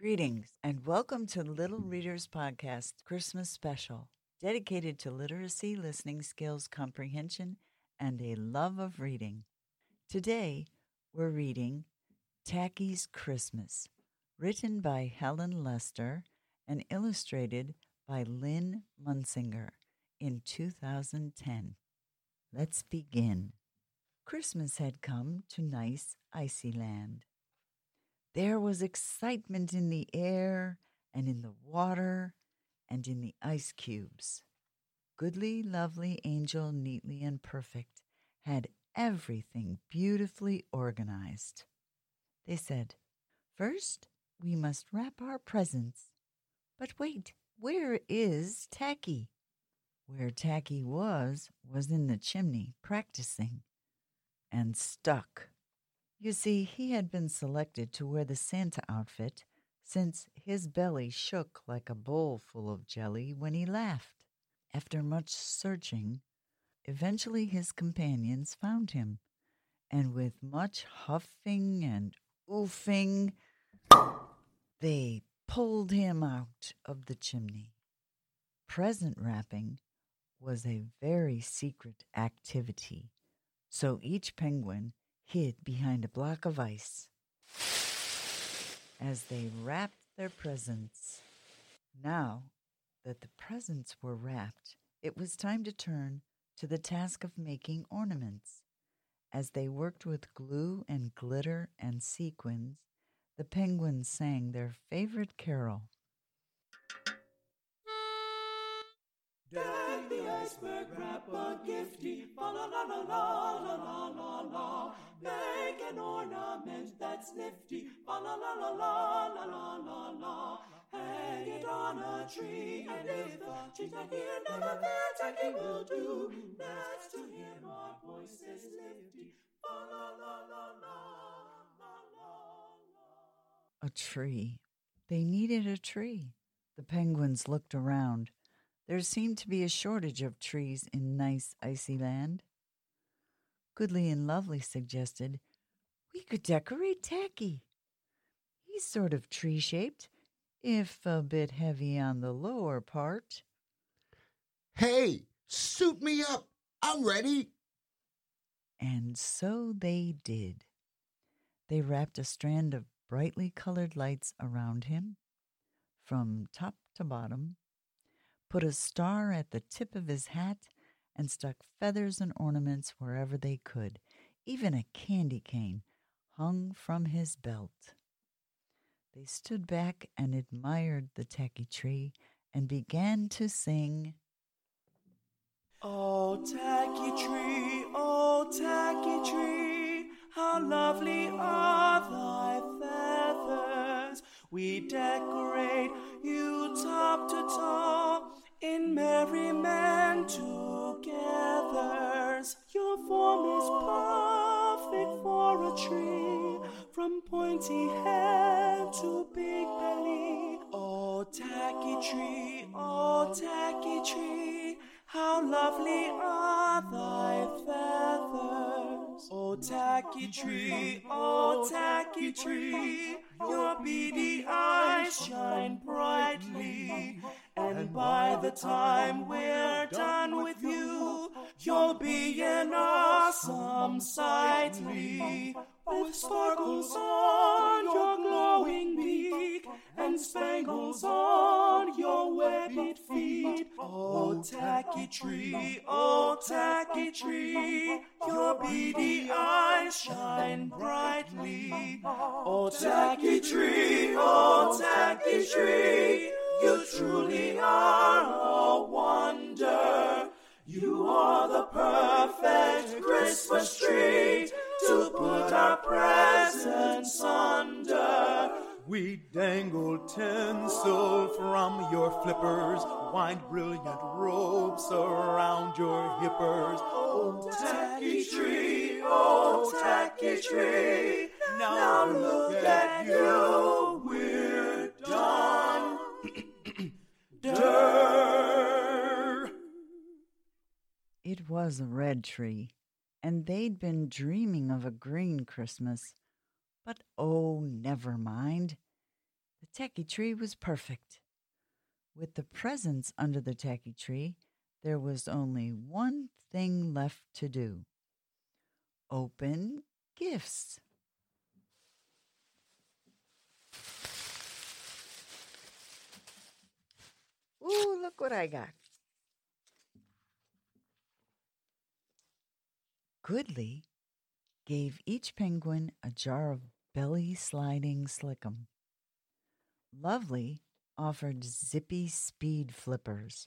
Greetings and welcome to Little Readers Podcast Christmas Special, dedicated to literacy, listening skills, comprehension, and a love of reading. Today, we're reading Tacky's Christmas, written by Helen Lester and illustrated by Lynn Munsinger in 2010. Let's begin. Christmas had come to nice icy land. There was excitement in the air and in the water and in the ice cubes. Goodly, lovely angel, neatly and perfect, had everything beautifully organized. They said, First, we must wrap our presents. But wait, where is Tacky? Where Tacky was, was in the chimney, practicing, and stuck. You see, he had been selected to wear the Santa outfit since his belly shook like a bowl full of jelly when he laughed. After much searching, eventually his companions found him, and with much huffing and oofing, they pulled him out of the chimney. Present wrapping was a very secret activity, so each penguin hid behind a block of ice as they wrapped their presents. Now that the presents were wrapped, it was time to turn to the task of making ornaments. As they worked with glue and glitter and sequins, the penguins sang their favorite carol. Deck the iceberg, wrap a gifty, la la la la la la la. Make an ornament that's nifty, fa la la la la la la la la. Hang it on a tree, and if the not here, never fear, tacky will do. Next to him our voices lifty, fa la la la la la la. A tree. They needed a tree. The penguins looked around. There seemed to be a shortage of trees in nice icy land. Goodly and Lovely suggested we could decorate Tacky. He's sort of tree shaped, if a bit heavy on the lower part. Hey, suit me up. I'm ready. And so they did. They wrapped a strand of brightly colored lights around him, from top to bottom, put a star at the tip of his hat, and stuck feathers and ornaments wherever they could. Even a candy cane hung from his belt. They stood back and admired the tacky tree and began to sing. Oh, tacky tree, oh, tacky tree, how lovely are thy feathers. We decorate you top to toe in merriment togethers. Your form is perfect for a tree, from pointy head to big belly. Oh, tacky tree, oh, tacky tree, how lovely are thy feathers. Oh, tacky tree, oh, tacky tree, your beady eyes shine brightly. And by the time we're done with you, you'll be an awesome sightly. With sparkles on your glowing beak and spangles on your webbed feet. Oh, tacky tree, oh, tacky tree, your beady eyes shine brightly. Oh, tacky tree, oh, tacky tree, you truly are a wonder. You are the perfect Christmas tree to put our presents under. We dangle tinsel from your flippers, wind brilliant ropes around your hippers. Oh, tacky tree, oh, tacky tree. Now look at you, we're done. Durr. It was a red tree, and they'd been dreaming of a green Christmas. But oh, never mind. The tacky tree was perfect. With the presents under the tacky tree, there was only one thing left to do open gifts. Ooh, look what I got. Goodly gave each penguin a jar of belly sliding slickum. Lovely offered zippy speed flippers.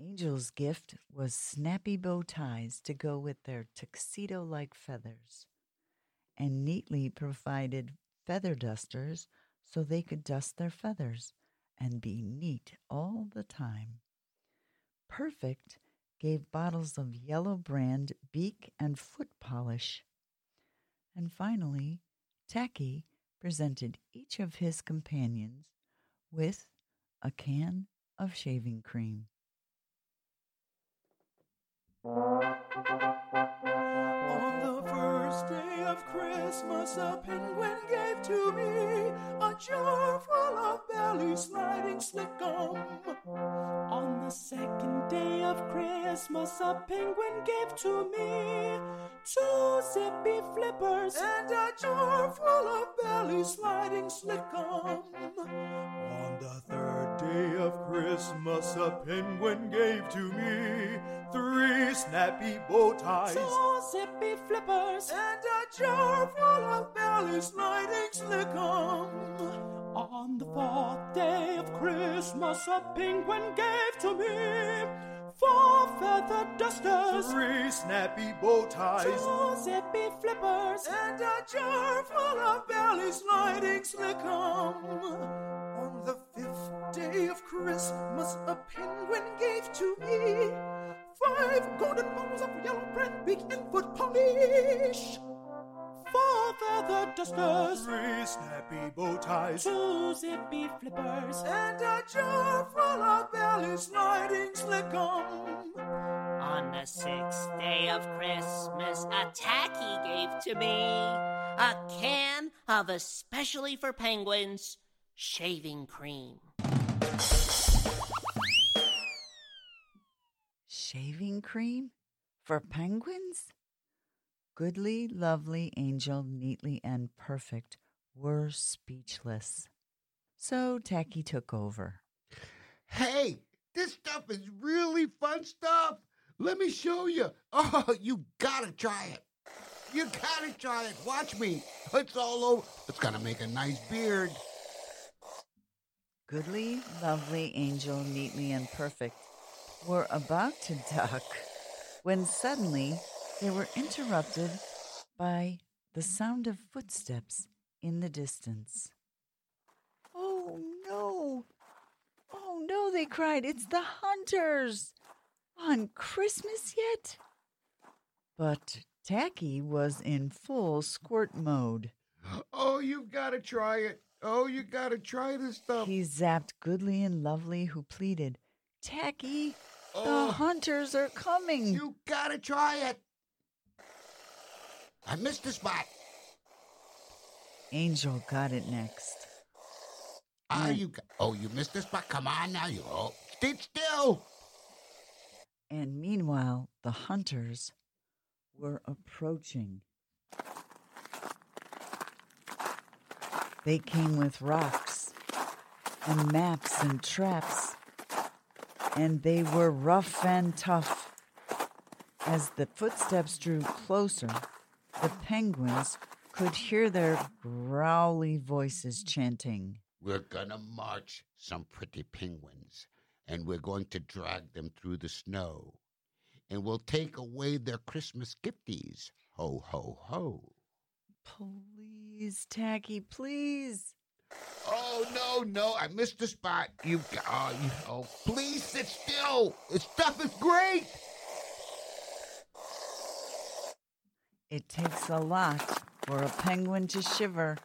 Angel's gift was snappy bow ties to go with their tuxedo like feathers, and neatly provided feather dusters so they could dust their feathers and be neat all the time. Perfect gave bottles of yellow brand beak and foot polish. And finally, Tacky presented each of his companions with a can of shaving cream. First day of Christmas, a penguin gave to me a jar full of belly sliding slickum. On the second day of Christmas, a penguin gave to me two zippy flippers and a jar full of belly sliding slickum. On the third day of Christmas, a penguin gave to me three snappy bow ties. Two zippy flippers. And a jar full of belly sliding slickum. On the fourth day of Christmas, a penguin gave to me four feather dusters, Three snappy bow ties. Two zippy flippers, and a jar full of belly sliding slickum. On the fifth day of Christmas, a penguin gave to me five golden bottles of yellow brand beak and foot polish. four feather dusters, Three snappy bow ties two zippy flippers. and a jar full of belly sliding slickum. On the sixth day of Christmas, a tacky gave to me a can of especially for penguins shaving cream. Shaving cream for penguins? Goodly, lovely, angel, neatly, and perfect were speechless. So Tacky took over. Hey, this stuff is really fun stuff. Let me show you. Oh, you gotta try it. You gotta try it. Watch me. It's all over. It's gonna make a nice beard. Goodly, lovely, angel, neatly, and perfect were about to duck when suddenly they were interrupted by the sound of footsteps in the distance. Oh no! Oh no, they cried. It's the hunters! On Christmas yet? But Tacky was in full squirt mode. Oh, you've gotta try it. Oh, you've gotta try this stuff. He zapped Goodly and Lovely, who pleaded, Tacky, the Oh. hunters are coming. You gotta try it. I missed the spot. Angel got it next. Ah, you. Oh, you missed the spot. Come on now, you. Oh, sit still. And meanwhile, the hunters were approaching. They came with rocks and maps and traps, and they were rough and tough. As the footsteps drew closer, the penguins could hear their growly voices chanting. We're gonna march some pretty penguins, and we're going to drag them through the snow, and we'll take away their Christmas gifties. Ho, ho, ho. Please, Tacky, please. Oh no, no! I missed the spot. You, got- oh, you, oh, please sit still. This stuff is great. It takes a lot for a penguin to shiver,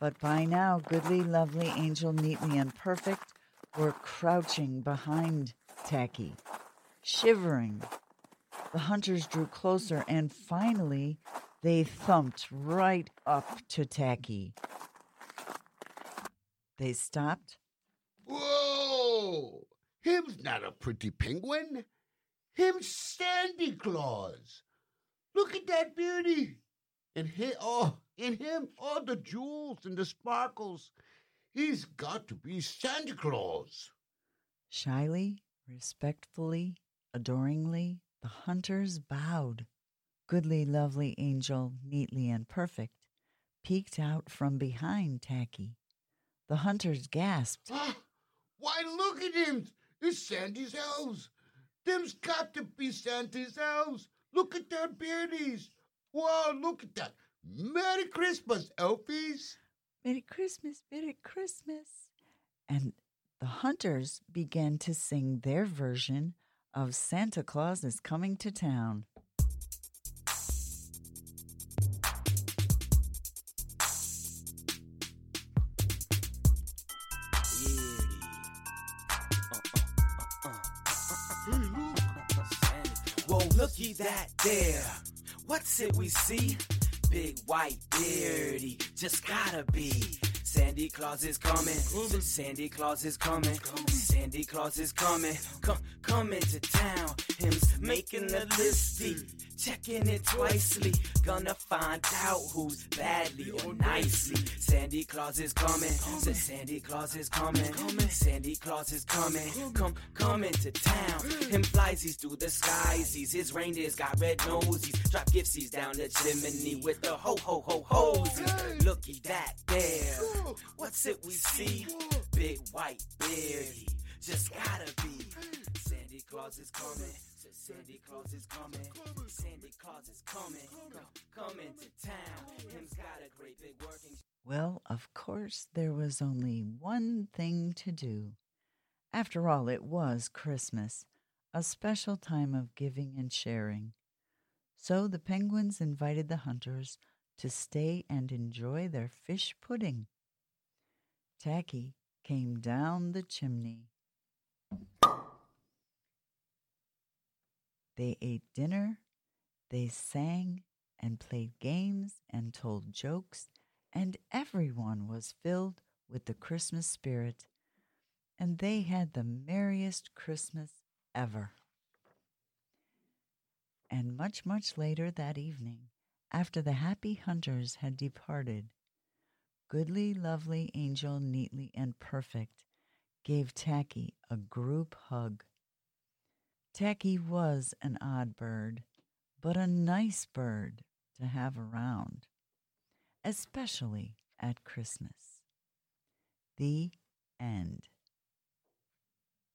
but by now, Goodly, Lovely, Angel, Neatly, and Perfect were crouching behind Tacky, shivering. The hunters drew closer, and finally, they thumped right up to Tacky. They stopped. Whoa! Him's not a pretty penguin. Him's Sandy Claus. Look at that beauty. And he, oh, in him, all the jewels and the sparkles. He's got to be Santa Claus. Shyly, respectfully, adoringly, the hunters bowed. Goodly, lovely angel, neatly and perfect, peeked out from behind Tacky. The hunters gasped. Why, look at him. It's Sandy's elves. Them's got to be Santa's elves. Look at their beardies. Wow, look at that. Merry Christmas, Elfies. Merry Christmas, Merry Christmas. And the hunters began to sing their version of Santa Claus is Coming to Town. Looky that there. What's it we see? Big white beardy, just gotta be. Sandy Claus is coming. Sandy Claus is coming. Sandy Claus is coming. Come, coming to town. Him's making a listy. Checking it twicely. Gonna find out who's badly or nicely. Sandy Claus is coming. So Sandy Claus is coming. Sandy Claus is coming. Come, coming to town. Him flies, he's through the skies. He's his reindeers got red noses. Drop giftsies down the chimney with the ho ho ho hoses. Looky that there. What's it we see? Big white beardy. Just gotta be. Sandy Claus is coming. Sandy Claus is coming. Sandy Claus is coming. Town. Him's got a great big working. Well, of course, there was only one thing to do. After all, it was Christmas, a special time of giving and sharing. So the penguins invited the hunters to stay and enjoy their fish pudding. Tacky came down the chimney. They ate dinner, they sang and played games and told jokes, and everyone was filled with the Christmas spirit, and they had the merriest Christmas ever. And much, much later that evening, after the happy hunters had departed, goodly, lovely angel, neatly and perfect, gave Tacky a group hug. Tacky was an odd bird, but a nice bird to have around, especially at Christmas. The end.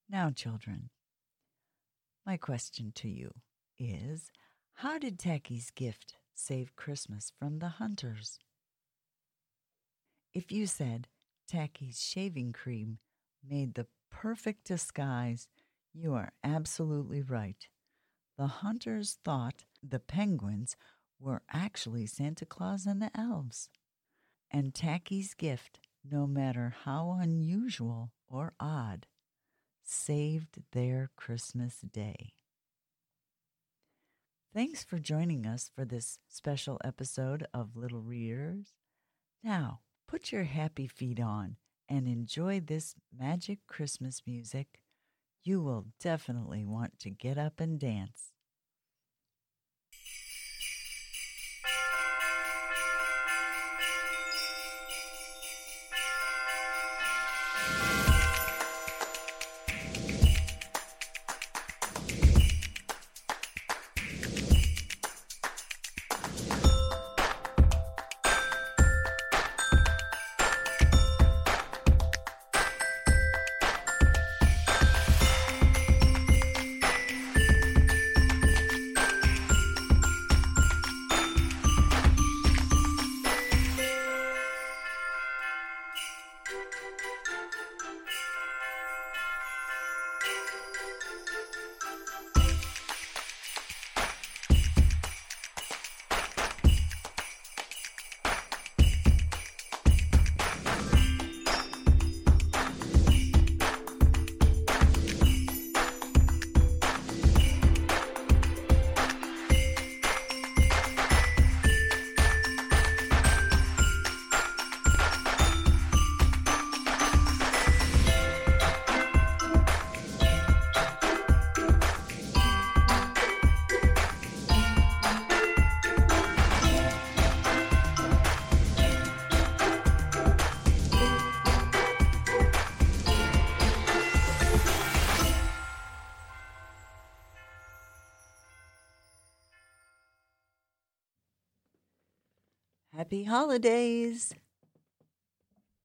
Now, children, my question to you is how did Tacky's gift save Christmas from the hunters? If you said Tacky's shaving cream made the perfect disguise, you are absolutely right. The hunters thought the penguins were actually Santa Claus and the elves. And Tacky's gift, no matter how unusual or odd, saved their Christmas day. Thanks for joining us for this special episode of Little Readers. Now, put your happy feet on and enjoy this magic Christmas music. You will definitely want to get up and dance. Happy holidays!